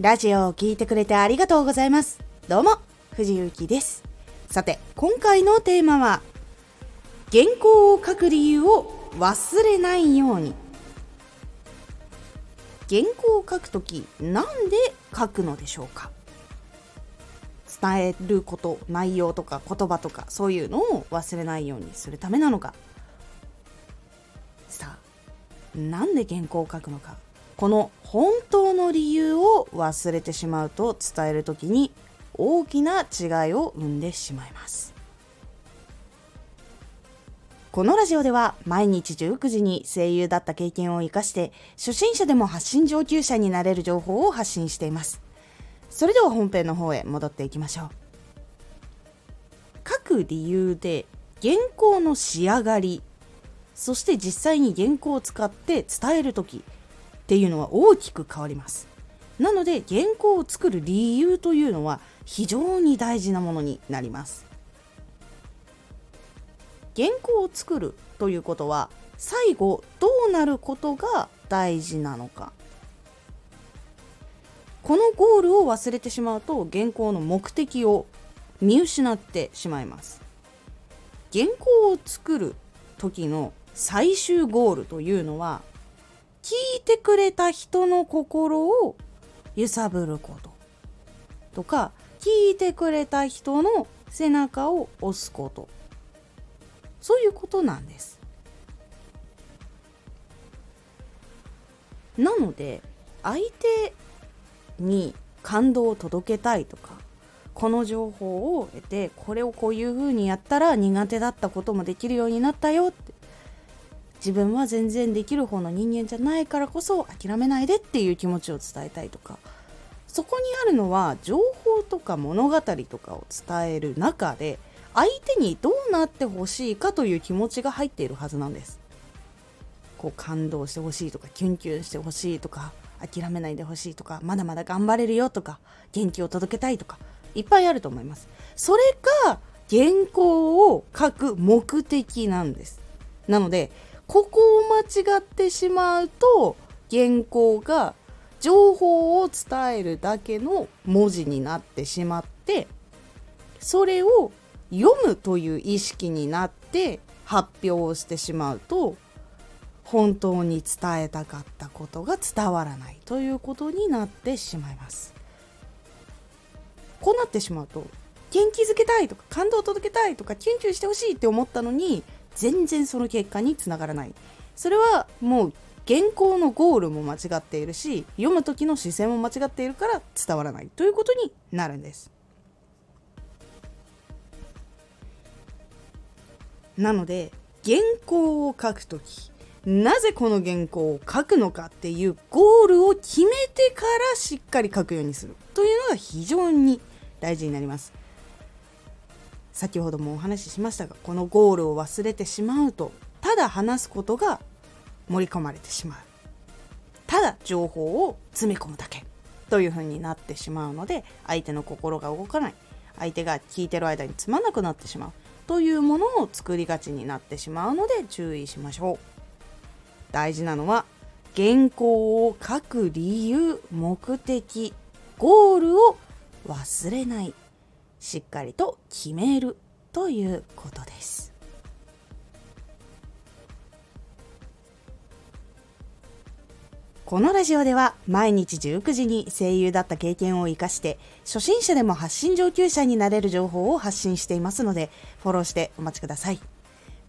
ラジオを聴いてくれてありがとうございます。どうも、藤幸です。さて、今回のテーマは、原稿を書く理由を忘れないように。原稿を書くとき、なんで書くのでしょうか？伝えること、内容とか言葉とか、そういうのを忘れないようにするためなのか。さあ、なんで原稿を書くのか。この本当の理由を忘れてしまうと伝えるときに大きな違いを生んでしまいます。このラジオでは毎日19時に声優だった経験を生かして初心者でも発信上級者になれる情報を発信しています。それでは本編の方へ戻っていきましょう。書く理由で原稿の仕上がりそして実際に原稿を使って伝えるときっていうのは大きく変わります。なので原稿を作る理由というのは非常に大事なものになります。原稿を作るということは最後どうなることが大事なのか。このゴールを忘れてしまうと原稿の目的を見失ってしまいます。原稿を作る時の最終ゴールというのは聞いてくれた人の心を揺さぶることとか聞いてくれた人の背中を押すこと。そういうことなんです。なので相手に感動を届けたいとかこの情報を得てこれをこういうふうにやったら苦手だったこともできるようになったよって自分は全然できる方の人間じゃないからこそ諦めないでっていう気持ちを伝えたいとか。そこにあるのは情報とか物語とかを伝える中で相手にどうなってほしいかという気持ちが入っているはずなんです。こう感動してほしいとかキュンキュンしてほしいとか諦めないでほしいとかまだまだ頑張れるよとか元気を届けたいとかいっぱいあると思います。それが原稿を書く目的なんです。なのでここを間違ってしまうと原稿が情報を伝えるだけの文字になってしまってそれを読むという意識になって発表をしてしまうと本当に伝えたかったことが伝わらないということになってしまいます。こうなってしまうと元気づけたいとか感動を届けたいとかキュンキュンしてほしいって思ったのに全然その結果につながらない。それはもう原稿のゴールも間違っているし読む時の視線も間違っているから伝わらないということになるんです。なので原稿を書く時なぜこの原稿を書くのかっていうゴールを決めてからしっかり書くようにするというのが非常に大事になります。先ほどもお話ししましたがこのゴールを忘れてしまうとただ話すことが盛り込まれてしまう。ただ情報を詰め込むだけ。というふうになってしまうので相手の心が動かない。相手が聞いてる間につまんなくなってしまう。というものを作りがちになってしまうので注意しましょう。大事なのは原稿を書く理由目的ゴールを忘れない。しっかりと決めるということです。このラジオでは毎日19時に声優だった経験を生かして初心者でも発信上級者になれる情報を発信していますのでフォローしてお待ちください。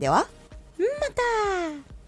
ではまた。